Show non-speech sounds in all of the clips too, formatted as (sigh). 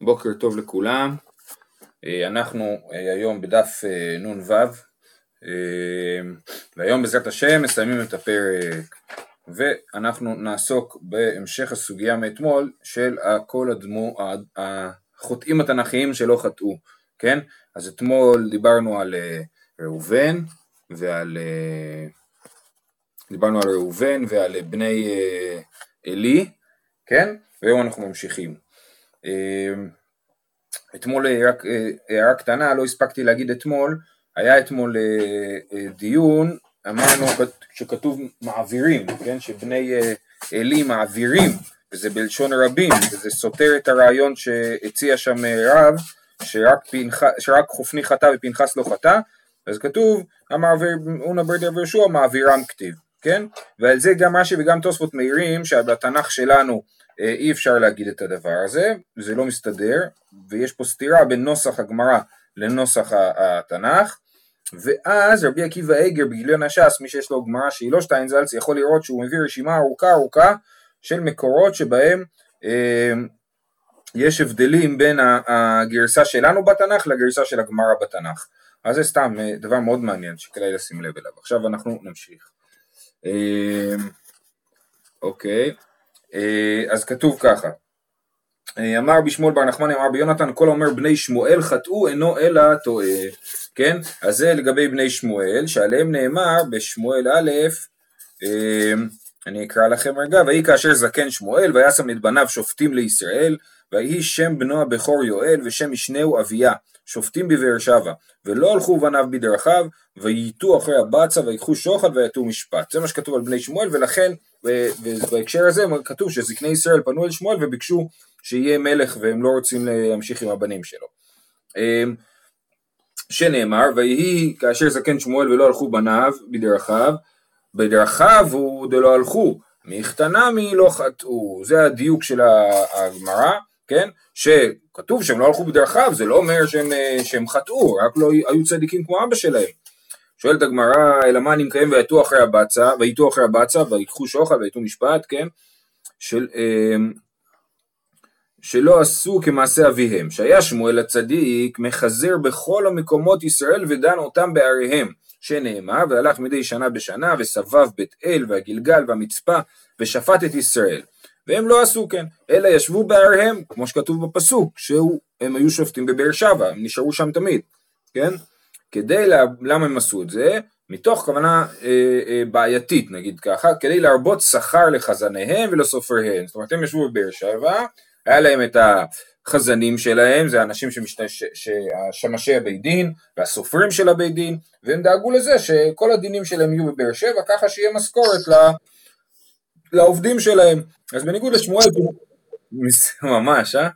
בוקר טוב לכולם, אה, אנחנו אה, היום בדף אה, נ"ו והיום בעזרת השם מסיימים את הפרק ואנחנו נעסוק בהמשך הסוגיה מאתמול של כל הדמו, החוטאים התנ"כיים שלא חטאו, כן? אז אתמול דיברנו על ראובן ועל דיברנו על ראובן ועל בני עלי, כן? והיום אנחנו ממשיכים. אתמול אה, רק אה, הערה קטנה, לא הספקתי להגיד אתמול, היה אתמול אה, דיון, אמרנו שכתוב מעבירים, כן, שבני עלי מעבירים, וזה בלשון רבים, וזה סותר את הרעיון שהציע שם רב, שרק, פנח, שרק חופני חטא ופנחס לא חטא, אז כתוב, המעביר, אונא ברדיה ויהושע מעבירם כתיב, כן? ועל זה גם רש"י וגם תוספות מעירים שבתנ"ך שלנו אי אפשר להגיד את הדבר הזה, זה לא מסתדר, ויש פה סתירה בין נוסח הגמרא לנוסח התנ"ך, ואז רבי עקיבא איגר בגיליון הש"ס, מי שיש לו גמרא שהיא לא שטיינזלץ, יכול לראות שהוא מביא רשימה ארוכה ארוכה של מקורות שבהם אה, יש הבדלים בין הגרסה שלנו בתנ"ך לגרסה של הגמרא בתנ"ך. אז זה סתם אה, דבר מאוד מעניין שכדאי לשים לב אליו. עכשיו אנחנו נמשיך. אה, אוקיי. אה, אז כתוב ככה, אה, אמר בשמואל בר נחמני אמר ביונתן כל אומר בני שמואל חטאו אינו אלא טועה, כן? אז זה לגבי בני שמואל שעליהם נאמר בשמואל א', אה, אני אקרא לכם רגע, ויהי כאשר זקן שמואל וישם את בניו שופטים לישראל ויהי שם בנו הבכור יואל ושם משנהו אביה שופטים בבאר שבע ולא הלכו בניו בדרכיו וייטו אחרי הבצע ויקחו שוחד ויתו משפט. זה מה שכתוב על בני שמואל ולכן ובהקשר הזה כתוב שזקני ישראל פנו אל שמואל וביקשו שיהיה מלך והם לא רוצים להמשיך עם הבנים שלו. אמ, שנאמר ויהי כאשר זקן שמואל ולא הלכו בניו בדרכיו בדרכיו הוא דלא הלכו מכתנמי לא חטאו. זה הדיוק של הגמרא כן? שכתוב שהם לא הלכו בדרכיו זה לא אומר שהם, שהם חטאו רק לא היו צדיקים כמו אבא שלהם שואלת הגמרא, אלא מה אני מקיים ויתו אחרי הבצע, ויתו אחרי הבצע, ויקחו שוחד ויתו משפט, כן? של, אמ, שלא עשו כמעשה אביהם, שהיה שמואל הצדיק מחזר בכל המקומות ישראל ודן אותם בעריהם, שנאמר, והלך מדי שנה בשנה, וסבב בית אל והגלגל והמצפה, ושפט את ישראל. והם לא עשו כן, אלא ישבו בעריהם, כמו שכתוב בפסוק, שהם היו שופטים בבאר שבע, הם נשארו שם תמיד, כן? כדי, לה, למה הם עשו את זה? מתוך כוונה אה, אה, בעייתית נגיד ככה, כדי להרבות שכר לחזניהם ולסופריהם. זאת אומרת הם ישבו בבאר שבע, היה להם את החזנים שלהם, זה האנשים שמשי הבית דין והסופרים של הבית דין, והם דאגו לזה שכל הדינים שלהם יהיו בבאר שבע, ככה שיהיה משכורת לה, לעובדים שלהם. אז בניגוד לשמואל, (laughs) ממש, אה?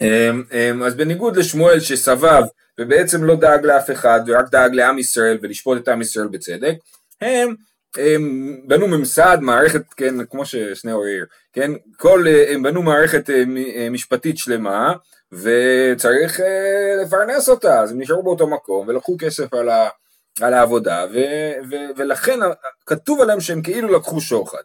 אמ, אמ, אז בניגוד לשמואל שסבב ובעצם לא דאג לאף אחד ורק דאג לעם ישראל ולשפוט את עם ישראל בצדק, הם, הם בנו ממסד, מערכת, כן, כמו ששניאור העיר, כן, כל, הם בנו מערכת אה, אה, משפטית שלמה וצריך אה, לפרנס אותה, אז הם נשארו באותו מקום ולקחו כסף על, ה, על העבודה ו, ו, ולכן כתוב עליהם שהם כאילו לקחו שוחד.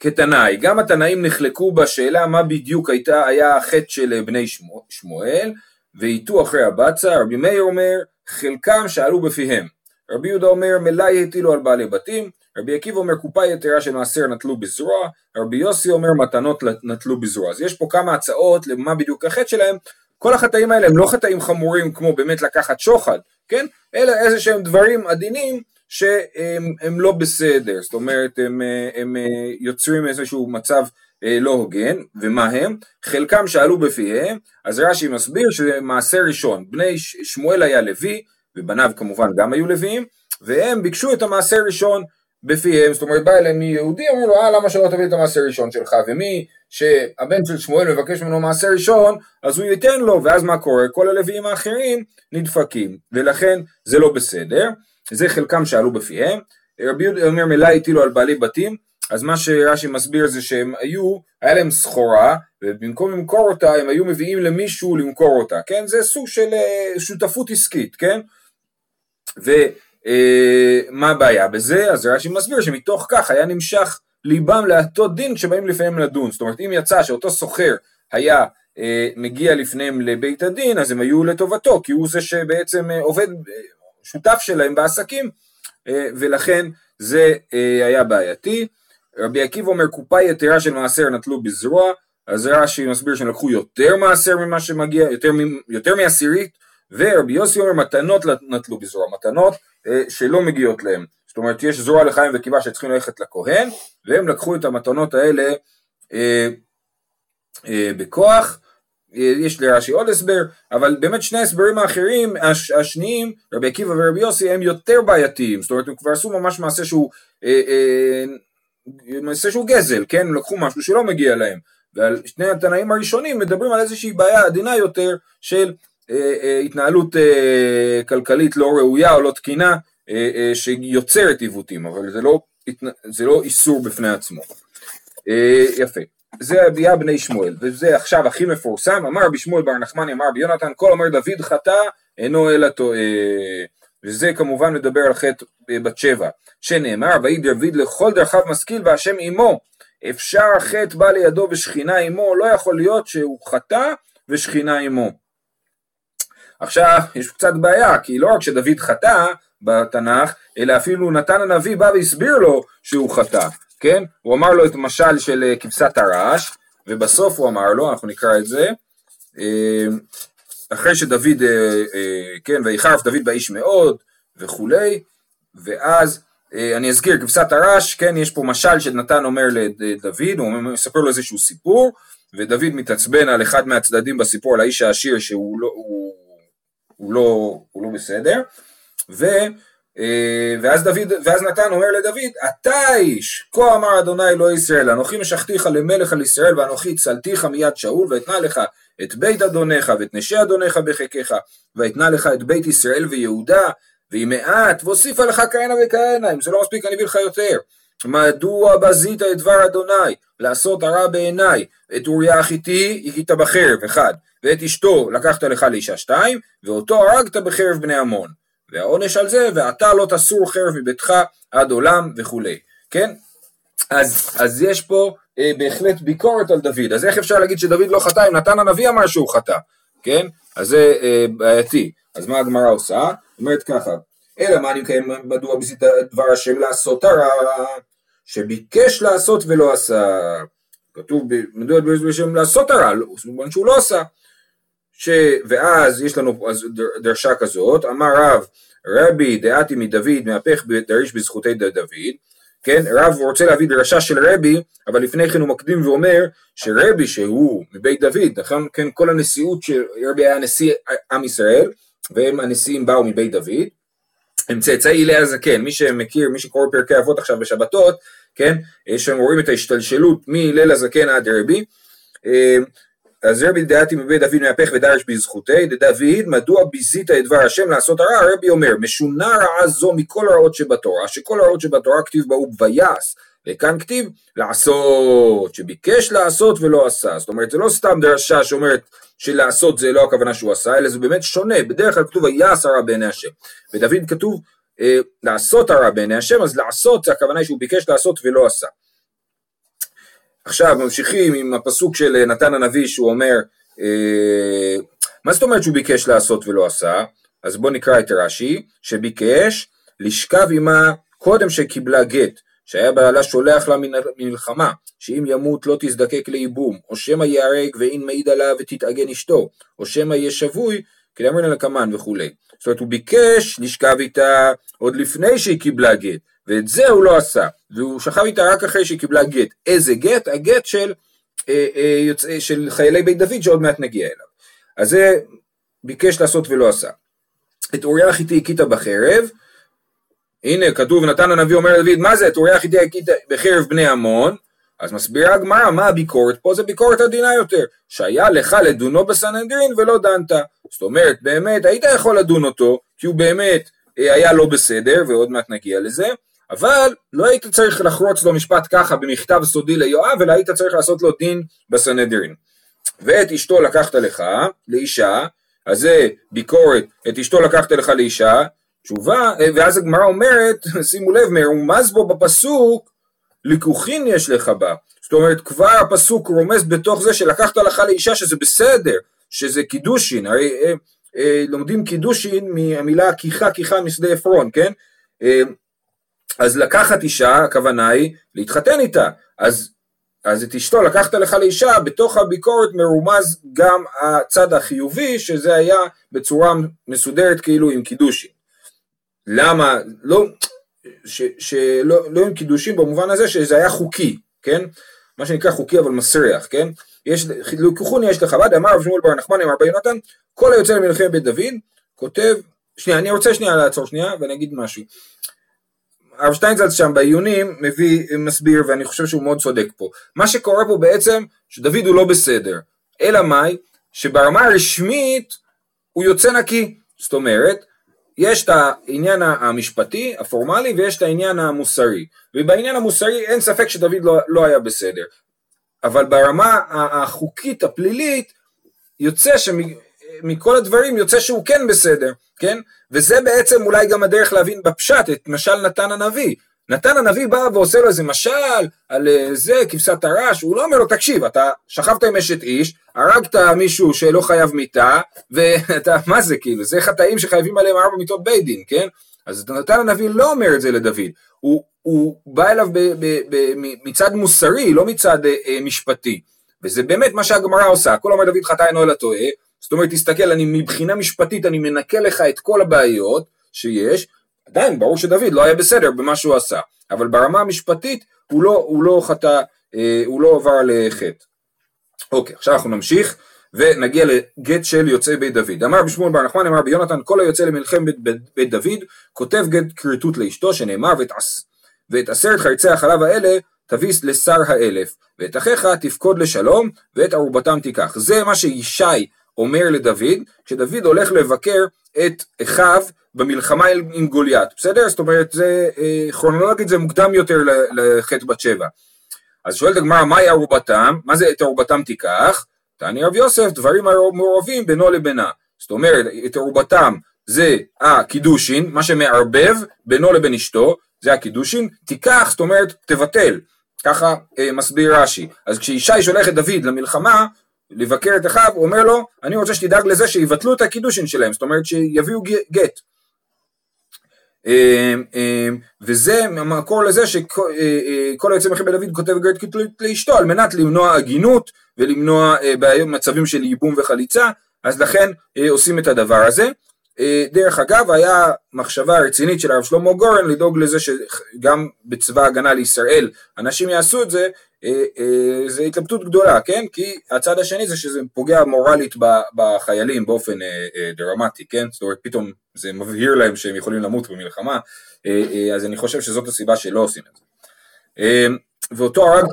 כתנאי, גם התנאים נחלקו בשאלה מה בדיוק הייתה, היה החטא של בני שמואל, והיטו אחרי הבצע, רבי מאיר אומר, חלקם שאלו בפיהם, רבי יהודה אומר, מלאי הטילו על בעלי בתים, רבי עקיבא אומר, קופה יתרה של מעשר נטלו בזרוע, רבי יוסי אומר, מתנות נטלו בזרוע. אז יש פה כמה הצעות למה בדיוק החטא שלהם, כל החטאים האלה הם לא חטאים חמורים כמו באמת לקחת שוחד, כן? אלא איזה שהם דברים עדינים שהם לא בסדר, זאת אומרת הם, הם יוצרים איזשהו מצב אה, לא הוגן, ומה הם? חלקם שאלו בפיהם, אז רש"י מסביר שזה מעשה ראשון, בני שמואל היה לוי, ובניו כמובן גם היו לוויים, והם ביקשו את המעשה ראשון בפיהם, זאת אומרת בא אליהם יהודי, אמרו לו אה למה שלא תביא את המעשה ראשון שלך, ומי שהבן של שמואל מבקש ממנו מעשה ראשון, אז הוא ייתן לו, ואז מה קורה? כל הלוויים האחרים נדפקים, ולכן זה לא בסדר. זה חלקם שאלו בפיהם, רבי יהודה אומר מלאי הטילו על בעלי בתים, אז מה שרש"י מסביר זה שהם היו, היה להם סחורה, ובמקום למכור אותה הם היו מביאים למישהו למכור אותה, כן? זה סוג של אה, שותפות עסקית, כן? ומה אה, הבעיה בזה? אז רש"י מסביר שמתוך כך היה נמשך ליבם להטות דין כשבאים לפניהם לדון. זאת אומרת, אם יצא שאותו סוחר היה אה, מגיע לפניהם לבית הדין, אז הם היו לטובתו, כי הוא זה שבעצם אה, עובד, שותף שלהם בעסקים, אה, ולכן זה אה, היה בעייתי. רבי עקיבא אומר קופה יתרה של מעשר נטלו בזרוע, אז רש"י מסביר שהם לקחו יותר מעשר ממה שמגיע, יותר, יותר מעשירית, ורבי יוסי אומר מתנות נטלו בזרוע, מתנות אה, שלא מגיעות להם. זאת אומרת יש זרוע לחיים וקיבה שצריכים ללכת לכהן, והם לקחו את המתנות האלה אה, אה, בכוח. יש לרש"י עוד הסבר, אבל באמת שני ההסברים האחרים, הש, השניים, רבי עקיבא ורבי יוסי, הם יותר בעייתיים, זאת אומרת הם כבר עשו ממש מעשה שהוא, אה, אה, מעשה שהוא גזל, כן, הם לקחו משהו שלא מגיע להם, ועל שני התנאים הראשונים מדברים על איזושהי בעיה עדינה יותר של אה, אה, התנהלות אה, כלכלית לא ראויה או לא תקינה, אה, אה, שיוצרת עיוותים, אבל זה לא, זה לא איסור בפני עצמו. אה, יפה. זה אביה בני שמואל, וזה עכשיו הכי מפורסם, אמר רבי שמואל בר נחמני, אמר רבי יונתן, כל אומר דוד חטא, אינו אלא טועה. וזה כמובן מדבר על חטא בת שבע, שנאמר, ויהי דוד לכל דרכיו משכיל והשם עמו. אפשר חטא בא לידו ושכינה עמו, לא יכול להיות שהוא חטא ושכינה עמו. עכשיו, יש קצת בעיה, כי לא רק שדוד חטא בתנ"ך, אלא אפילו נתן הנביא בא והסביר לו שהוא חטא. כן? הוא אמר לו את המשל של אה, כבשת הרעש, ובסוף הוא אמר לו, אנחנו נקרא את זה, אה, אחרי שדוד, אה, כן, ויחרף דוד באיש מאוד, וכולי, ואז אני אזכיר, כבשת הרעש, כן, יש פה משל שנתן אומר לדוד, הוא מספר לו איזשהו סיפור, ודוד מתעצבן על אחד מהצדדים בסיפור, על האיש העשיר שהוא לא, הוא, הוא לא, הוא לא בסדר, ו... ואז דוד, ואז נתן אומר לדוד, אתה איש, כה אמר אדוני אלוהי ישראל, אנוכי משכתיך למלך על ישראל, ואנוכי צלתיך מיד שאול, ואתנה לך את בית אדונך, ואת נשי אדונך בחיקך, ואתנה לך את בית ישראל ויהודה, ועם מעט, ואוסיפה לך כהנה וכהנה, אם זה לא מספיק אני אביא לך יותר. מדוע בזית את דבר אדוני, לעשות הרע בעיניי, את אוריה החיתי הכית בחרב, אחד, ואת אשתו לקחת לך לאישה שתיים, ואותו הרגת בחרב בני עמון. והעונש על זה, ואתה לא תסור חרב מביתך עד עולם וכולי, כן? אז, אז יש פה אה, בהחלט ביקורת על דוד, אז איך אפשר להגיד שדוד לא חטא אם נתן הנביא אמר שהוא חטא, כן? אז זה אה, בעייתי. אז מה הגמרא עושה? אומרת ככה, אלא מה אני מקיים מדוע בסית דבר השם לעשות הרע, שביקש לעשות ולא עשה. כתוב מדוע בשם לעשות הרע, זאת שהוא לא עשה. ש... ואז יש לנו דרשה כזאת, אמר רב רבי דעתי מדוד מהפך דריש בזכותי דוד, כן, רב רוצה להביא דרשה של רבי, אבל לפני כן הוא מקדים ואומר שרבי שהוא מבית דוד, נכון, כן, כל הנשיאות שרבי היה נשיא עם ישראל, והם הנשיאים באו מבית דוד, הם צאצאי אילי הזקן, מי שמכיר, מי שקורא פרקי אבות עכשיו בשבתות, כן, שם רואים את ההשתלשלות מהלל הזקן עד רבי, אז רבי דעתי מבית דוד מהפך ודרש בזכותי, דדוד, מדוע ביזית את דבר השם לעשות הרע? רבי אומר, משונה רעה זו מכל הרעות שבתורה, שכל הרעות שבתורה כתיב בה הוא ויעש, וכאן כתיב לעשות, שביקש לעשות ולא עשה. זאת אומרת, זה לא סתם דרשה שאומרת שלעשות זה לא הכוונה שהוא עשה, אלא זה באמת שונה, בדרך כלל כתוב ויעש הרע בעיני השם. ודוד כתוב אה, לעשות הרע בעיני השם, אז לעשות הכוונה שהוא ביקש לעשות ולא עשה. עכשיו ממשיכים עם הפסוק של אה, נתן הנביא שהוא אומר, אה, מה זאת אומרת שהוא ביקש לעשות ולא עשה? אז בואו נקרא את רש"י, שביקש לשכב עמה קודם שקיבלה גט, שהיה בעלה שולח לה מלחמה, שאם ימות לא תזדקק לייבום, או שמא ייהרג ואין מעיד עליו ותתאגן אשתו, או שמא יהיה שבוי, כדאמרינא לקמן וכולי. זאת אומרת הוא ביקש לשכב איתה עוד לפני שהיא קיבלה גט, ואת זה הוא לא עשה, והוא שכב איתה רק אחרי שהיא קיבלה גט. איזה גט? הגט של, אה, אה, יוצא, של חיילי בית דוד שעוד מעט נגיע אליו. אז זה ביקש לעשות ולא עשה. את אוריה החיתי הכית בחרב, הנה כתוב נתן הנביא אומר לדוד מה זה את אוריה החיתי הכית בחרב בני עמון, אז מסבירה הגמרא מה הביקורת פה זה ביקורת עדינה יותר, שהיה לך לדונו בסנהדרין ולא דנת, זאת אומרת באמת היית יכול לדון אותו כי הוא באמת אה, היה לא בסדר ועוד מעט נגיע לזה, אבל לא היית צריך לחרוץ לו משפט ככה במכתב סודי ליואב, אלא היית צריך לעשות לו דין בסנהדרין. ואת אשתו לקחת לך לאישה, אז זה ביקורת, את אשתו לקחת לך לאישה, תשובה, ואז הגמרא אומרת, (laughs) שימו לב, מרומז בו בפסוק, ליקוחין יש לך בה. זאת אומרת, כבר הפסוק רומז בתוך זה שלקחת לך לאישה שזה בסדר, שזה קידושין, הרי אה, אה, לומדים קידושין מהמילה כיחה כיחה משדה עפרון, כן? אה, אז לקחת אישה, הכוונה היא להתחתן איתה, אז, אז את אשתו לקחת לך לאישה, בתוך הביקורת מרומז גם הצד החיובי, שזה היה בצורה מסודרת כאילו עם קידושין. למה? לא, ש, שלא לא עם קידושין במובן הזה שזה היה חוקי, כן? מה שנקרא חוקי אבל מסריח, כן? יש, לקוחוני יש לך בד, אמר רב שמואל בר נחמן, אמר בר יונתן, כל היוצא למלחמת בית דוד, כותב, שנייה, אני רוצה שנייה לעצור שנייה ואני אגיד משהו. הרב שטיינזלץ שם בעיונים מביא, מסביר ואני חושב שהוא מאוד צודק פה. מה שקורה פה בעצם, שדוד הוא לא בסדר. אלא מאי? שברמה הרשמית הוא יוצא נקי. זאת אומרת, יש את העניין המשפטי, הפורמלי, ויש את העניין המוסרי. ובעניין המוסרי אין ספק שדוד לא, לא היה בסדר. אבל ברמה החוקית הפלילית יוצא שמכל הדברים יוצא שהוא כן בסדר, כן? וזה בעצם אולי גם הדרך להבין בפשט את משל נתן הנביא. נתן הנביא בא ועושה לו איזה משל על אה, זה, כבשת הרש, הוא לא אומר לו תקשיב, אתה שכבת עם אשת איש, הרגת מישהו שלא חייב מיתה, ואתה, מה זה כאילו, זה חטאים שחייבים עליהם ארבע מיתות בית דין, כן? אז נתן הנביא לא אומר את זה לדוד, הוא, הוא בא אליו ב, ב, ב, מצד מוסרי, לא מצד אה, אה, משפטי, וזה באמת מה שהגמרא עושה, כל אומר דוד חטא אינו אלא טועה, זאת אומרת תסתכל, אני מבחינה משפטית אני מנקה לך את כל הבעיות שיש, עדיין ברור שדוד לא היה בסדר במה שהוא עשה, אבל ברמה המשפטית הוא לא, הוא לא חטא, אה, הוא לא עבר לחטא. אוקיי, עכשיו אנחנו נמשיך ונגיע לגט של יוצאי בית דוד. אמר בשמואל בר נחמן, אמר ביונתן, כל היוצא למלחמת בית, בית דוד, כותב גט כריתות לאשתו, שנאמר, ואת, ואת עשרת חריצי החלב האלה תביס לשר האלף, ואת אחיך תפקוד לשלום, ואת ערובתם תיקח. זה מה שישי אומר לדוד, כשדוד הולך לבקר את אחיו במלחמה עם גוליית, בסדר? זאת אומרת, זה אה, כרונולוגית זה מוקדם יותר לחטא בת שבע. אז שואלת הגמרא, מהי ערובתם? מה זה את ערובתם תיקח? תעני רב יוסף, דברים מעורבים בינו לבינה. זאת אומרת, את ערובתם זה הקידושין, מה שמערבב בינו לבין אשתו, זה הקידושין, תיקח, זאת אומרת, תבטל. ככה אה, מסביר רש"י. אז כשישי שולח את דוד למלחמה, לבקר את אחיו, הוא אומר לו, אני רוצה שתדאג לזה שיבטלו את הקידושין שלהם, זאת אומרת שיביאו גט. אמ, אמ, וזה המקור לזה שכל אה, אה, היוצא מחבל דוד כותב גט לאשתו על מנת למנוע עגינות ולמנוע אה, מצבים של ייבום וחליצה, אז לכן עושים את הדבר הזה. דרך אגב, היה מחשבה רצינית של הרב שלמה גורן לדאוג לזה שגם בצבא הגנה לישראל אנשים יעשו את זה, זה התלבטות גדולה, כן? כי הצד השני זה שזה פוגע מורלית בחיילים באופן אה, דרמטי, כן? זאת אומרת פתאום זה מבהיר להם שהם יכולים למות במלחמה, אז אני חושב שזאת הסיבה שלא עושים את זה. ואותו הרג...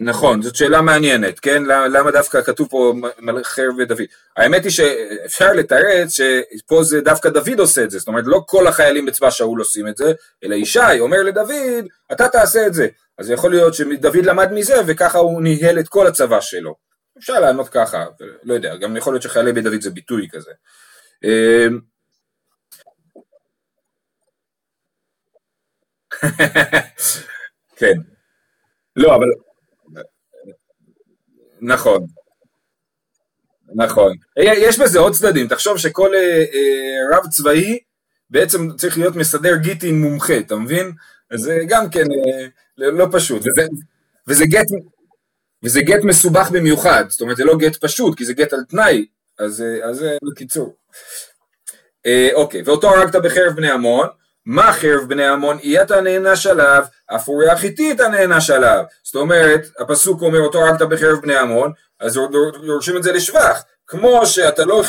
נכון, זאת שאלה מעניינת, כן? למה דווקא כתוב פה מלכר ודוד? האמת היא שאפשר לתרץ שפה זה דווקא דוד עושה את זה, זאת אומרת לא כל החיילים בצבא שאול עושים את זה, אלא ישי אומר לדוד, אתה תעשה את זה. אז יכול להיות שדוד למד מזה וככה הוא ניהל את כל הצבא שלו. אפשר לענות ככה, לא יודע, גם יכול להיות שחיילי בית דוד זה ביטוי כזה. אמ, (laughs) כן. לא, אבל נכון. נכון. יש בזה עוד צדדים, תחשוב שכל אה, אה, רב צבאי בעצם צריך להיות מסדר גיטין מומחה, אתה מבין? זה גם כן אה, לא פשוט, וזה, וזה גט, וזה גט מסובך במיוחד, זאת אומרת זה לא גט פשוט, כי זה גט על תנאי, אז, אז בקיצור. אוקיי, ואותו הרגת בחרב בני עמון, מה חרב בני עמון אי אתה נענש עליו, אף אוריה החיתי אתה נענש עליו. זאת אומרת, הפסוק אומר אותו הרגת בחרב בני עמון, אז דורשים את זה לשבח. כמו שאתה לא,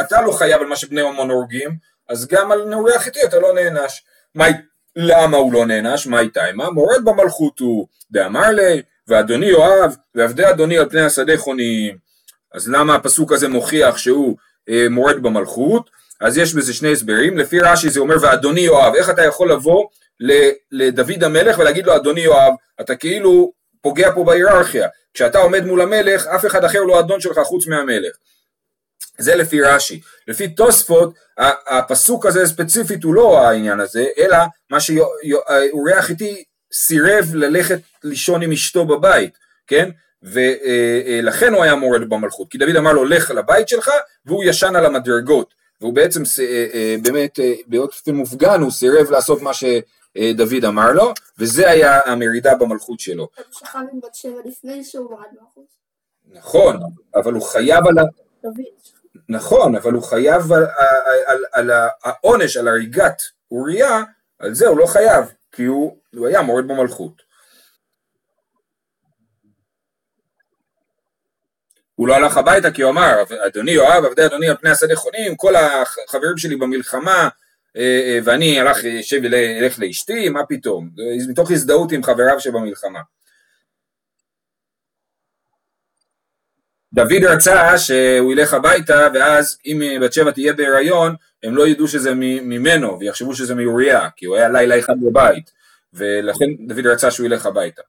אתה לא חייב על מה שבני עמון הורגים, אז גם על נעורי החיתי אתה לא נענש. מה, למה הוא לא נענש? מה איתה? מה מורד במלכות הוא, דאמר לי, ואדוני יואב, ועבדי אדוני על פני השדה חוניים. אז למה הפסוק הזה מוכיח שהוא אה, מורד במלכות? אז יש בזה שני הסברים, לפי רש"י זה אומר ואדוני יואב, איך אתה יכול לבוא לדוד המלך ולהגיד לו אדוני יואב, אתה כאילו פוגע פה בהיררכיה, כשאתה עומד מול המלך אף אחד אחר לא אדון שלך חוץ מהמלך. זה לפי רש"י. לפי תוספות, הפסוק הזה ספציפית הוא לא העניין הזה, אלא מה שאוריה החיתי סירב ללכת לישון עם אשתו בבית, כן? ולכן הוא היה מורד במלכות, כי דוד אמר לו לך לבית שלך, והוא ישן על המדרגות, והוא בעצם אה, אה, באמת אה, באופן מופגן הוא סירב לעשות מה שדוד אמר לו, וזה היה המרידה במלכות שלו. הוא שכב עם בת שבע לפני שהוא מורד במלכות. נכון, אבל הוא חייב על ה... נכון, אבל הוא חייב על, על, על, על העונש, על הריגת אוריה, על זה הוא לא חייב, כי הוא, הוא היה מורד במלכות. הוא לא הלך הביתה כי הוא אמר, אדוני יואב, עבדי אדוני על פני השדה חונים, כל החברים שלי במלחמה, אה, אה, ואני הלך, שב ילך לאשתי, מה פתאום? מתוך הזדהות עם חבריו שבמלחמה. דוד רצה שהוא ילך הביתה ואז אם בת שבע תהיה בהיריון הם לא ידעו שזה ממנו ויחשבו שזה מאוריה כי הוא היה לילה אחד בבית ולכן דוד רצה שהוא ילך הביתה.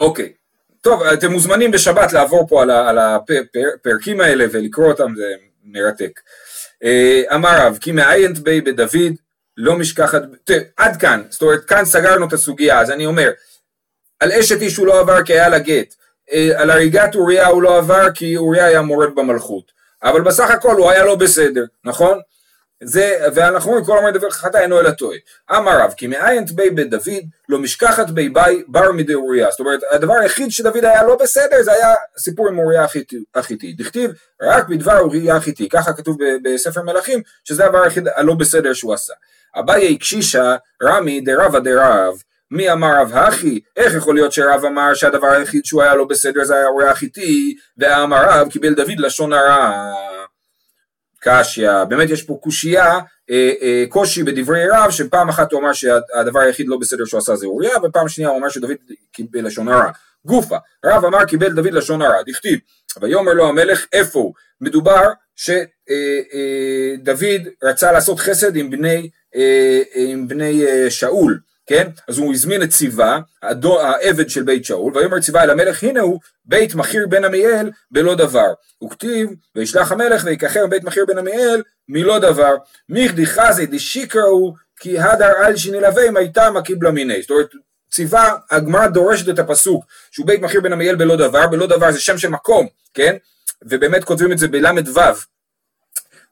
אוקיי, טוב אתם מוזמנים בשבת לעבור פה על הפרקים האלה ולקרוא אותם זה מרתק. אה, אמר רב כי מעיינת בי בדוד לא משכחת, עד כאן, זאת אומרת כאן סגרנו את הסוגיה אז אני אומר על אשת איש הוא לא עבר כי היה לה גט אה, על הריגת אוריה הוא לא עבר כי אוריה היה מורד במלכות, אבל בסך הכל הוא היה לא בסדר, נכון? זה, ואנחנו אומרים כל אומר דבר חטא אינו אלא טועה. אמר רב כי מאין תבי בית דוד לא משכחת בי בי בר מדי אוריה. זאת אומרת הדבר היחיד שדוד היה לא בסדר זה היה סיפור עם אוריה החיתי. דכתיב רק בדבר אוריה החיתי. ככה כתוב בספר מלכים שזה הדבר היחיד הלא בסדר שהוא עשה. אביי הקשישה רמי דרבא דרב מי אמר רב הכי? איך יכול להיות שרב אמר שהדבר היחיד שהוא היה לא בסדר זה היה אורח איתי, ואמר רב קיבל דוד לשון הרע. קשיא, באמת יש פה קושייה, אה, אה, קושי בדברי רב, שפעם אחת הוא אמר שהדבר היחיד לא בסדר שהוא עשה זה אוריה, ופעם שנייה הוא אמר שדוד קיבל לשון הרע. גופה, רב אמר קיבל דוד לשון הרע, דכתיב, ויאמר לו המלך איפה הוא? מדובר שדוד אה, רצה לעשות חסד עם בני, עם בני שאול, כן? אז הוא הזמין את ציווה, העבד של בית שאול, ויאמר ציווה אל המלך, הנה הוא בית מכיר בן עמיאל בלא דבר. הוא כתיב, וישלח המלך ויקחר בית מכיר בן עמיאל מלא דבר. מיכדי חזי דשיקראו כי הדר על שנלווה מיתה מקיבלה מיני. זאת אומרת, ציווה, הגמרא דורשת את הפסוק, שהוא בית מכיר בן עמיאל בלא דבר, בלא דבר זה שם של מקום, כן? ובאמת כותבים את זה בל"ו,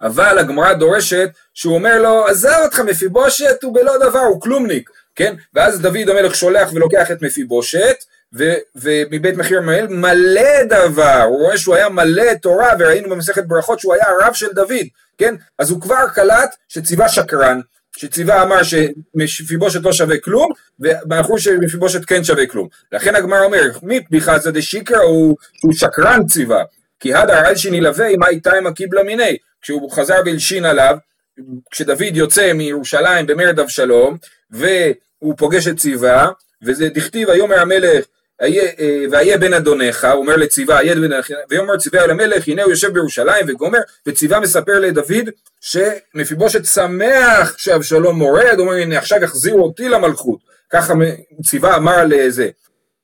אבל הגמרא דורשת שהוא אומר לו עזב אותך מפיבושת הוא בלא דבר הוא כלומניק כן? ואז דוד המלך שולח ולוקח את מפיבושת, ו, ומבית מחיר מלא מלא דבר, הוא רואה שהוא היה מלא תורה, וראינו במסכת ברכות שהוא היה הרב של דוד, כן? אז הוא כבר קלט שציווה שקרן, שציווה אמר שמפיבושת לא שווה כלום, ואנחנו שמפיבושת כן שווה כלום. לכן הגמר אומר, מי פדיחה זה דשיקרא הוא, הוא שקרן ציווה, כי הדר על שנלווה מה איתה עם הקיבלה מיני, כשהוא חזר והלשין עליו, כשדוד יוצא מירושלים במרד אבשלום, הוא פוגש את ציווה, וזה דכתיב ויאמר המלך אה, והיה בן אדונך, הוא אומר לציווה, היה בן אדונך, ויאמר ציווה אל המלך, הנה הוא יושב בירושלים וגומר, וציווה מספר לדוד שמפיבושת שמח שאבשלום מורד, הוא אומר הנה עכשיו יחזירו אותי למלכות, ככה ציווה אמר על אה, זה,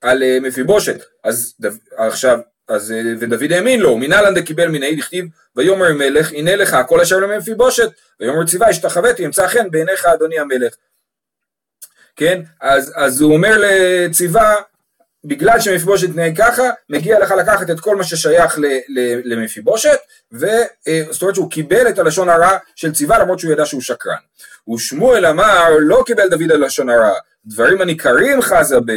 על אה, מפיבושת, אז עכשיו, אז ודוד האמין לו, מנהלן דקיבל מיני דכתיב ויאמר מלך הנה לך כל אשר למפיבושת ויאמר ציווה השתחוויתי אמצא חן בעיניך אדוני המלך כן? אז, אז הוא אומר לציווה, בגלל שמפיבושת התנהג ככה, מגיע לך לקחת את כל מה ששייך ל, ל, למפיבושת, וזאת אומרת שהוא קיבל את הלשון הרע של ציווה למרות שהוא ידע שהוא שקרן. ושמואל אמר, לא קיבל דוד הלשון הרע, דברים הניכרים חזה ב...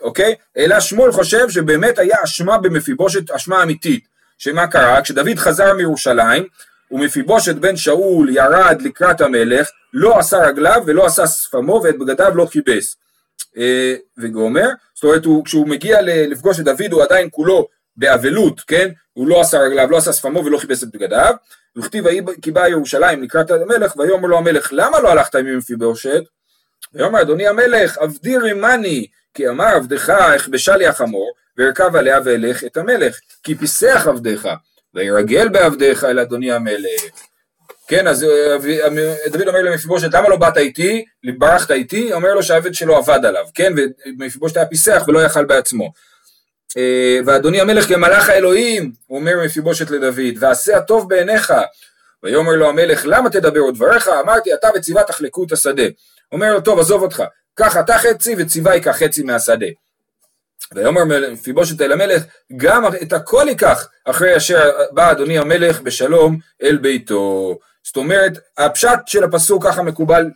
אוקיי? אלא שמואל חושב שבאמת היה אשמה במפיבושת, אשמה אמיתית. שמה קרה? כשדוד חזר מירושלים, ומפיבושת בן שאול ירד לקראת המלך, לא עשה רגליו ולא עשה שפמו ואת בגדיו לא כיבס. אה, וגומר, זאת אומרת הוא, כשהוא מגיע לפגוש את דוד הוא עדיין כולו באבלות, כן? הוא לא עשה רגליו, לא עשה שפמו ולא כיבס את בגדיו. וכתיב כי בא ירושלים לקראת המלך ויאמר לו המלך למה לא הלכת עם מפיבושת? ויאמר אדוני המלך עבדי רימני כי אמר עבדך אכבשה לי החמור וארכב עליה ואלך את המלך כי פיסח עבדך וירגל בעבדיך אל אדוני המלך. כן, אז אה, דוד אומר למפיבושת, למה לא באת איתי, ברחת איתי? אומר לו שהעבד שלו עבד עליו, כן, ומפיבושת היה פיסח ולא יכל בעצמו. אה, ואדוני המלך כמלאך האלוהים, הוא אומר מפיבושת לדוד, ועשה הטוב בעיניך. ויאמר לו המלך, למה תדבר עוד דבריך? אמרתי, אתה וציווה תחלקו את השדה. אומר לו, טוב, עזוב אותך, קח אתה חצי וציווה ייקח חצי מהשדה. ויאמר מפיבושת אל המלך, גם את הכל ייקח אחרי אשר בא אדוני המלך בשלום אל ביתו. זאת אומרת, הפשט של הפסוק ככה מקובל,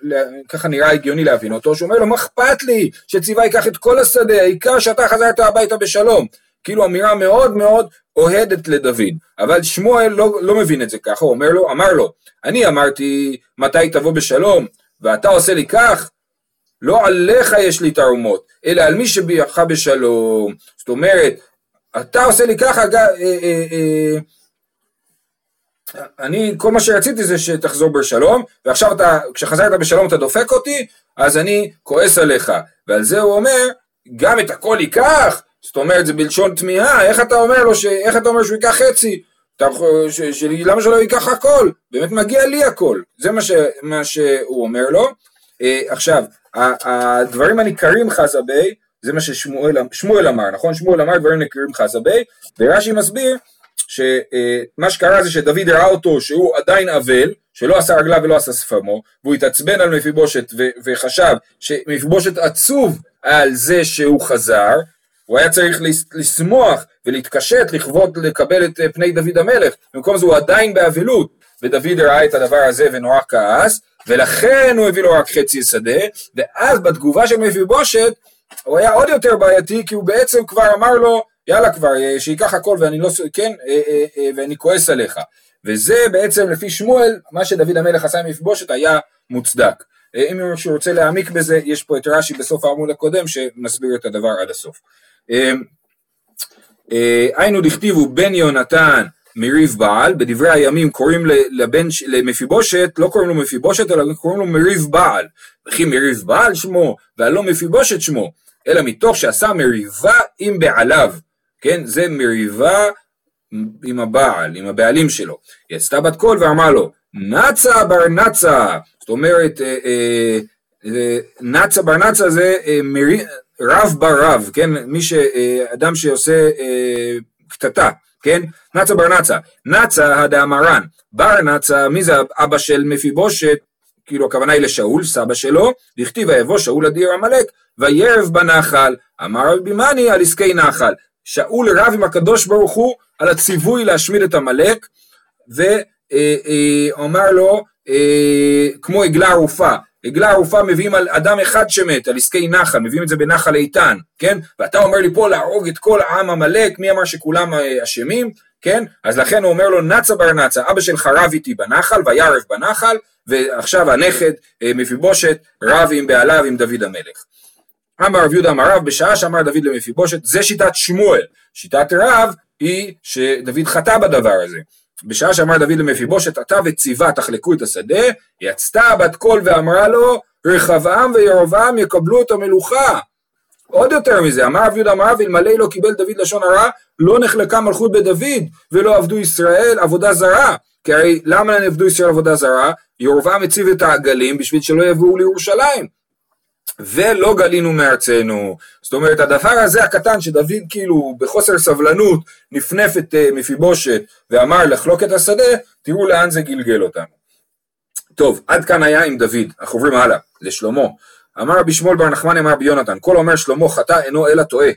ככה נראה הגיוני להבין אותו, שאומר לו, מה אכפת לי שציווה ייקח את כל השדה, העיקר שאתה חזרת הביתה בשלום. כאילו אמירה מאוד מאוד אוהדת לדוד, אבל שמואל לא, לא מבין את זה ככה, הוא אומר לו, אמר לו, אני אמרתי מתי תבוא בשלום, ואתה עושה לי כך, לא עליך יש לי תרומות, אלא על מי שבירך בשלום. זאת אומרת, אתה עושה לי ככה, אה, אה, אה, אני, כל מה שרציתי זה שתחזור בשלום, ועכשיו אתה, כשחזרת בשלום אתה דופק אותי, אז אני כועס עליך. ועל זה הוא אומר, גם את הכל ייקח, זאת אומרת זה בלשון תמיהה, איך אתה אומר לו, ש... איך אתה אומר שהוא ייקח חצי? אתה, ש... ש... למה שלא ייקח הכל? באמת מגיע לי הכל. זה מה, ש... מה שהוא אומר לו. אה, עכשיו, הדברים הניכרים חזבי, זה מה ששמואל אמר, נכון? שמואל אמר דברים ניכרים חזבי, ורש"י מסביר שמה שקרה זה שדוד ראה אותו שהוא עדיין אבל, שלא עשה רגליו ולא עשה שפמו, והוא התעצבן על מפיבושת וחשב שמפיבושת עצוב על זה שהוא חזר, הוא היה צריך לשמוח ולהתקשט לכבוד לקבל את פני דוד המלך, במקום זה הוא עדיין באבלות, ודוד ראה את הדבר הזה ונורא כעס, ולכן הוא הביא לו רק חצי שדה, ואז בתגובה של מפיבושת הוא היה עוד יותר בעייתי, כי הוא בעצם כבר אמר לו, יאללה כבר, אה, שייקח הכל ואני לא, כן, אה, אה, ואני כועס עליך. וזה בעצם לפי שמואל, מה שדוד המלך עשה עם מפבושת היה מוצדק. אם מישהו רוצה להעמיק בזה, יש פה את רש"י בסוף העמוד הקודם שמסביר את הדבר עד הסוף. היינו דכתיבו בן יונתן מריב בעל, בדברי הימים קוראים לבן, למפיבושת, לא קוראים לו מפיבושת, אלא קוראים לו מריב בעל. וכי מריב בעל שמו, והלא מפיבושת שמו, אלא מתוך שעשה מריבה עם בעליו. כן, זה מריבה עם הבעל, עם הבעלים שלו. היא עשתה בת קול ואמרה לו, נצה בר נצה, זאת אומרת, אה, אה, אה, נצה בר נצה זה אה, מרי, רב בר רב, כן, מי ש... אדם שעושה קטטה, כן, נצה בר נצה, נצה הדאמרן, בר נצה, מי זה אבא של מפיבושת, כאילו הכוונה היא לשאול, סבא שלו, דכתיב ויבוא שאול אדיר עמלק, וירב בנחל, אמר רבי מני על עסקי נחל, שאול רב עם הקדוש ברוך הוא על הציווי להשמיד את עמלק, ואמר אה, אה, לו, אה, כמו עגלה ערופה, עגלה ערופה מביאים על אדם אחד שמת, על עסקי נחל, מביאים את זה בנחל איתן, כן? ואתה אומר לי פה להרוג את כל העם עמלק, מי אמר שכולם אשמים, כן? אז לכן הוא אומר לו נצה בר נצה, אבא שלך רב איתי בנחל, וירב בנחל, ועכשיו הנכד מפיבושת רב עם בעליו עם דוד המלך. אמר רב יהודה אמר רב בשעה שאמר דוד למפיבושת זה שיטת שמואל שיטת רב היא שדוד חטא בדבר הזה בשעה שאמר דוד למפיבושת אתה וציווה תחלקו את השדה יצתה בת קול ואמרה לו רחבעם וירבעם יקבלו את המלוכה עוד יותר מזה אמר רב יהודה אמר רב אלמלא לא קיבל דוד לשון הרע לא נחלקה מלכות בדוד ולא עבדו ישראל עבודה זרה כי הרי למה עבדו ישראל עבודה זרה? ירבעם הציב את העגלים בשביל שלא יבואו לירושלים ולא גלינו מארצנו. זאת אומרת, הדבר הזה הקטן שדוד כאילו בחוסר סבלנות נפנף את uh, מפיבושת ואמר לחלוק את השדה, תראו לאן זה גלגל אותנו. טוב, עד כאן היה עם דוד, אנחנו עוברים הלאה, לשלמה. אמר רבי שמואל בר נחמן אמר רבי יונתן, כל אומר שלמה חטא אינו אלא טועה,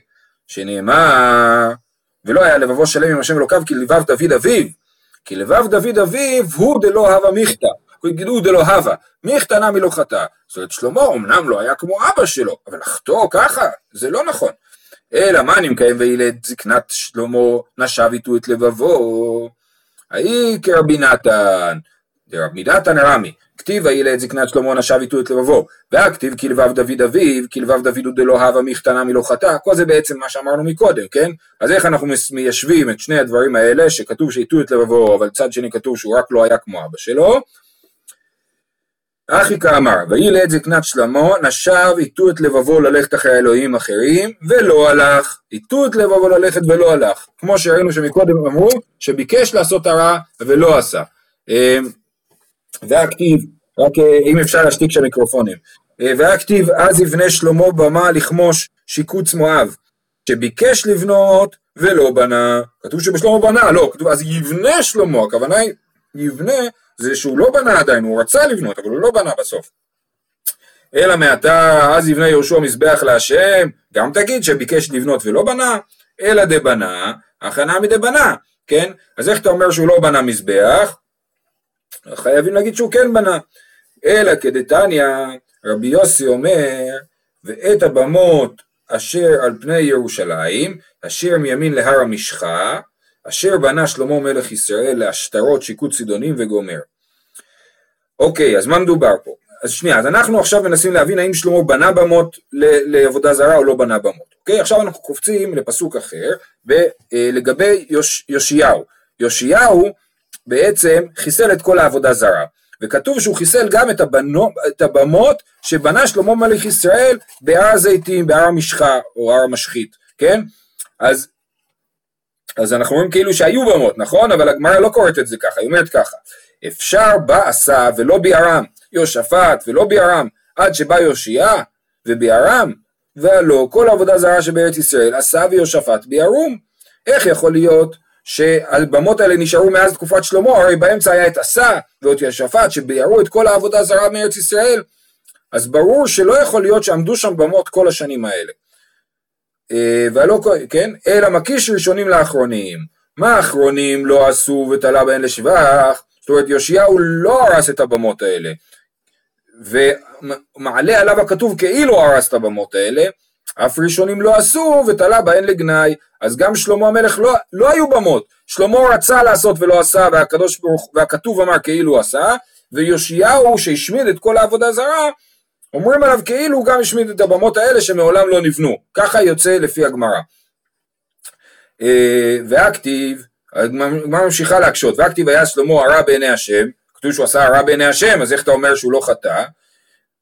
שנאמר, ולא היה לבבו שלם עם השם אלוקיו כי לבב דוד אביו, כי לבב דוד אביו הוא דלא הווה מיכתא. יגידו דלא הווה, מי החתנה מלא חטא? זאת אומרת, שלמה אמנם לא היה כמו אבא שלו, אבל לחטוא ככה, זה לא נכון. אלא מה אני מקיים וילד זקנת שלמה נשב איתו את לבבו, ההיא כרבי נתן, דרבי נתן רמי, כתיב הילד זקנת שלמה נשב איתו את לבבו, והכתיב כי לבב דוד אביו, כי לבב דוד הוא דלא הווה מחתנה מלא חטא, כל זה בעצם מה שאמרנו מקודם, כן? אז איך אנחנו מיישבים את שני הדברים האלה, שכתוב שהיטו את לבבו, אבל צד שני כתוב שהוא רק לא היה כמו אבא שלו, אחי כאמר, וילד זקנת שלמה, נשב, הטו את לבבו ללכת אחרי אלוהים אחרים, ולא הלך. הטו את לבבו ללכת ולא הלך. כמו שראינו שמקודם אמרו, שביקש לעשות הרע ולא עשה. אמ, והכתיב, רק אה, אם אפשר להשתיק שם מיקרופונים. אה, והכתיב, אז יבנה שלמה במה לכמוש שיקוץ מואב. שביקש לבנות ולא בנה, כתוב שבשלמה בנה, לא, כתוב אז יבנה שלמה, הכוונה היא יבנה זה שהוא לא בנה עדיין, הוא רצה לבנות, אבל הוא לא בנה בסוף. אלא מעתה אז יבנה יהושע מזבח להשם, גם תגיד שביקש לבנות ולא בנה, אלא דבנה, הכנה מדבנה, כן? אז איך אתה אומר שהוא לא בנה מזבח? חייבים להגיד שהוא כן בנה. אלא כדתניא, רבי יוסי אומר, ואת הבמות אשר על פני ירושלים, אשר מימין להר המשחה, אשר בנה שלמה מלך ישראל להשטרות שיקוט צידונים וגומר. אוקיי, אז מה מדובר פה? אז שנייה, אז אנחנו עכשיו מנסים להבין האם שלמה בנה במות לעבודה זרה או לא בנה במות. אוקיי, עכשיו אנחנו קופצים לפסוק אחר לגבי יוש, יאשיהו. יאשיהו בעצם חיסל את כל העבודה זרה. וכתוב שהוא חיסל גם את, הבנו, את הבמות שבנה שלמה מלך ישראל בהר הזיתים, בהר המשחה או הר המשחית, כן? אז, אז אנחנו רואים כאילו שהיו במות, נכון? אבל הגמרא לא קוראת את זה ככה, היא אומרת ככה אפשר בא עשה ולא ביערם, יהושפט ולא ביערם, עד שבא יושיע וביערם, והלא כל עבודה זרה שבארץ ישראל עשה ויהושפט ביערום. איך יכול להיות שהבמות האלה נשארו מאז תקופת שלמה, הרי באמצע היה את עשה ואת יהושפט שביערו את כל העבודה הזרה מארץ ישראל, אז ברור שלא יכול להיות שעמדו שם במות כל השנים האלה. אה, ולא, כן, אלא מקיש ראשונים לאחרונים. מה האחרונים לא עשו ותלה בהן לשבח? זאת אומרת יאשיהו לא הרס את הבמות האלה. ומעלה עליו הכתוב כאילו הרס את הבמות האלה, אף ראשונים לא עשו ותלה בהן לגנאי, אז גם שלמה המלך לא, לא היו במות, שלמה רצה לעשות ולא עשה והקדוש ברוך והכתוב אמר כאילו עשה, ויאשיהו שהשמיד את כל העבודה זרה, אומרים עליו כאילו הוא גם השמיד את הבמות האלה שמעולם לא נבנו, ככה יוצא לפי הגמרא. אה, והכתיב, הגמרא ממשיכה להקשות, והכתיב היה שלמה הרע בעיני השם, כתוב שהוא עשה הרע בעיני השם, אז איך אתה אומר שהוא לא חטא?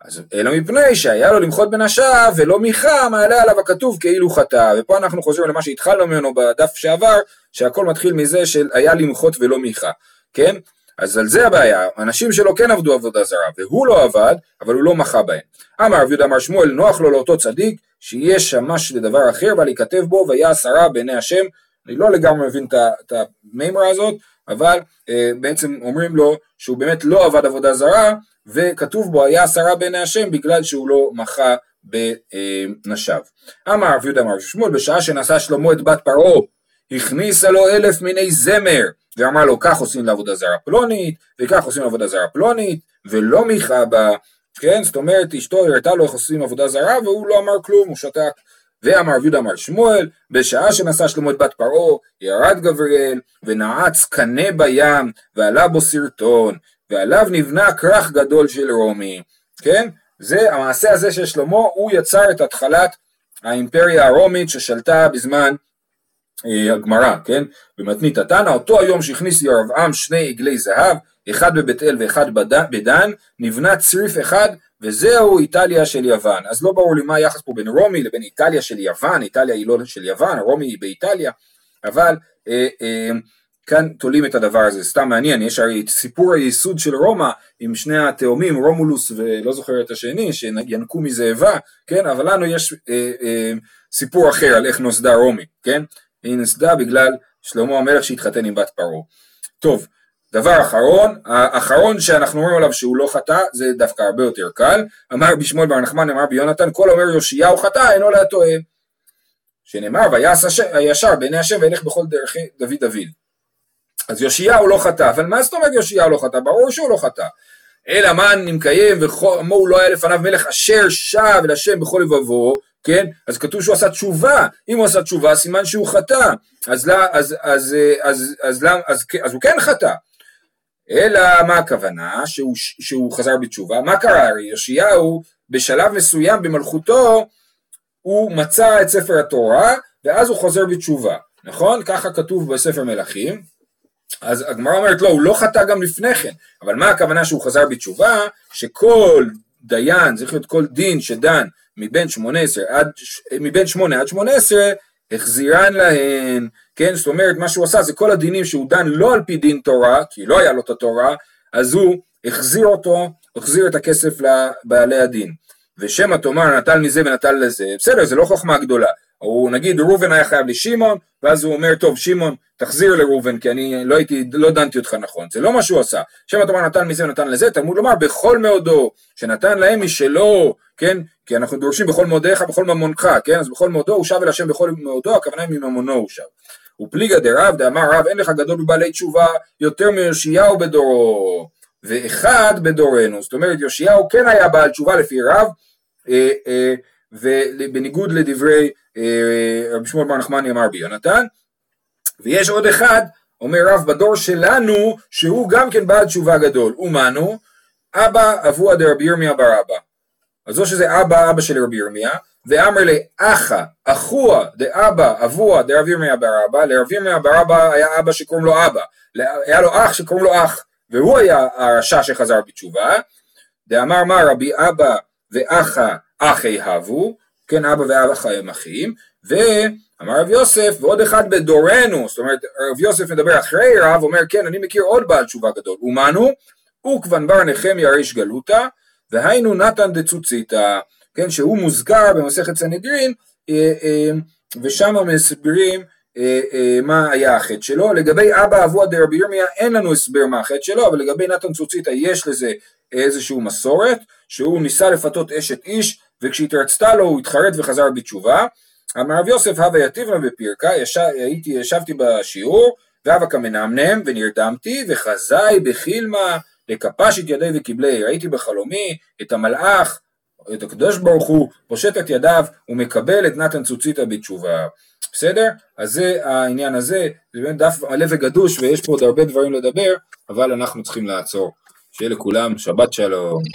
אז אלא מפני שהיה לו למחות בנשיו ולא מיכה מעלה עליו הכתוב כאילו חטא ופה אנחנו חוזרים למה שהתחלנו ממנו בדף שעבר שהכל מתחיל מזה שהיה למחות ולא מיכה כן אז על זה הבעיה אנשים שלו כן עבדו עבודה זרה והוא לא עבד אבל הוא לא מחה בהם אמר רב יהודה אמר שמואל נוח לו לאותו צדיק שיהיה שמש לדבר אחר אבל ייכתב בו והיה עשרה בעיני השם אני לא לגמרי מבין את המימרה הזאת אבל אה, בעצם אומרים לו שהוא באמת לא עבד עבודה זרה וכתוב בו היה עשרה בעיני השם בגלל שהוא לא מחה בנשיו. אמר רב יהודה אמר שמואל בשעה שנשא שלמה את בת פרעה הכניסה לו אלף מיני זמר ואמר לו כך עושים לעבודה זרה פלונית וכך עושים לעבודה זרה פלונית ולא מיכה בה כן זאת אומרת אשתו הראתה לו איך עושים עבודה זרה והוא לא אמר כלום הוא שתק. ואמר יהודה אמר שמואל בשעה שנשא שלמה את בת פרעה ירד גבריאל ונעץ קנה בים ועלה בו סרטון ועליו נבנה כרך גדול של רומי, כן? זה המעשה הזה של שלמה, הוא יצר את התחלת האימפריה הרומית ששלטה בזמן הגמרא, כן? במתנית התנא, אותו היום שהכניס ירבעם שני עגלי זהב, אחד בבית אל ואחד בדן, נבנה צריף אחד וזהו איטליה של יוון. אז לא ברור לי מה היחס פה בין רומי לבין איטליה של יוון, איטליה היא לא של יוון, רומי היא באיטליה, אבל אה, אה, כאן תולים את הדבר הזה, סתם מעניין, יש הרי את סיפור הייסוד של רומא עם שני התאומים, רומולוס ולא זוכר את השני, שינקו מזאבה, כן, אבל לנו יש אה, אה, סיפור אחר על איך נוסדה רומי, כן, היא נוסדה בגלל שלמה המלך שהתחתן עם בת פרעה. טוב, דבר אחרון, האחרון שאנחנו אומרים עליו שהוא לא חטא, זה דווקא הרבה יותר קל, אמר בשמואל בר נחמן, אמר ביונתן, כל אומר יאשיהו חטא, אינו לה טועה. שנאמר, ויעש הישר בעיני השם וילך בכל דרכי דוד דוד. אז יאשיהו לא חטא, אבל מה זאת אומרת יאשיהו לא חטא? ברור שהוא לא חטא. אלא מה אני מקיים ומו הוא לא היה לפניו מלך אשר שב אל השם בכל לבבו, כן? אז כתוב שהוא עשה תשובה, אם הוא עשה תשובה סימן שהוא חטא, אז, לא, אז, אז, אז, אז, אז, אז, אז הוא כן חטא. אלא מה הכוונה? שהוא, שהוא חזר בתשובה, מה קרה? הרי יאשיהו בשלב מסוים במלכותו הוא מצא את ספר התורה ואז הוא חוזר בתשובה, נכון? ככה כתוב בספר מלכים, אז הגמרא אומרת לא, הוא לא חטא גם לפני כן, אבל מה הכוונה שהוא חזר בתשובה? שכל דיין, צריך להיות כל דין שדן מבין 18 עד, מבין 8 עד 18, החזירן להן, כן, זאת אומרת מה שהוא עשה זה כל הדינים שהוא דן לא על פי דין תורה, כי לא היה לו את התורה, אז הוא החזיר אותו, החזיר את הכסף לבעלי הדין. ושמא תאמר נטל מזה ונטל לזה, בסדר, זה לא חוכמה גדולה, או נגיד ראובן היה חייב לשמעון, ואז הוא אומר, טוב, שמעון, תחזיר לראובן, כי אני לא הייתי, לא דנתי אותך נכון. זה לא מה שהוא עשה. שם התורה נתן מזה ונתן לזה, תלמוד לומר, בכל מאודו, שנתן להם משלו, כן? כי אנחנו דורשים בכל מאודיך, בכל ממונך, כן? אז בכל מאודו הוא שב אל השם בכל מאודו, הכוונה היא מממונו הוא שב. ופליגה דרב דאמר רב אין לך גדול בבעלי תשובה יותר מיאשיהו בדורו ואחד בדורנו זאת אומרת יאשיהו כן היה בעל תשובה לפי רב אה, אה, ובניגוד לדברי אה, רבי שמואל בר נחמני אמר ביונתן ויש עוד אחד אומר רב בדור שלנו שהוא גם כן בעל תשובה גדול. אומנו אבא אבוה דרבי ירמיה בר אבא. אז או שזה אבא אבא של רבי ירמיה ואמר לי אחא אחוה דאבא אבוה דרב ירמיה בר אבא לרב ירמיה בר אבא היה אבא שקוראים לו אבא. היה לו אח שקוראים לו אח והוא היה הרשע שחזר בתשובה. דאמר מה רבי אבא ואחא אחי הבו כן אבא ואבא הם אחים ואמר רב יוסף ועוד אחד בדורנו זאת אומרת רב יוסף מדבר אחרי רב אומר כן אני מכיר עוד בעל תשובה גדול אומנו וכבן בר נחמיה ריש גלותא והיינו נתן דצוציתא כן, שהוא מוזכר במסכת סנהדרין, אה, אה, ושם מסבירים אה, מה היה החטא שלו. לגבי אבא אבוה דרבי ירמיה אין לנו הסבר מה החטא שלו, אבל לגבי נתן צוציתא יש לזה איזושהי מסורת, שהוא ניסה לפתות אשת איש, וכשהתרצתה לו הוא התחרט וחזר בתשובה. אמר רב יוסף הווה יתיבנה בפירקה, הייתי, ישבתי בשיעור, והווה כמנמנם ונרדמתי, וחזאי בחילמה לקפש את ידי וקיבלי, ראיתי בחלומי את המלאך את הקדוש ברוך הוא פושט את ידיו ומקבל את נתן צוציתא בתשובה. בסדר? אז זה העניין הזה, זה באמת דף מלא וגדוש ויש פה עוד הרבה דברים לדבר, אבל אנחנו צריכים לעצור. שיהיה לכולם שבת שלום.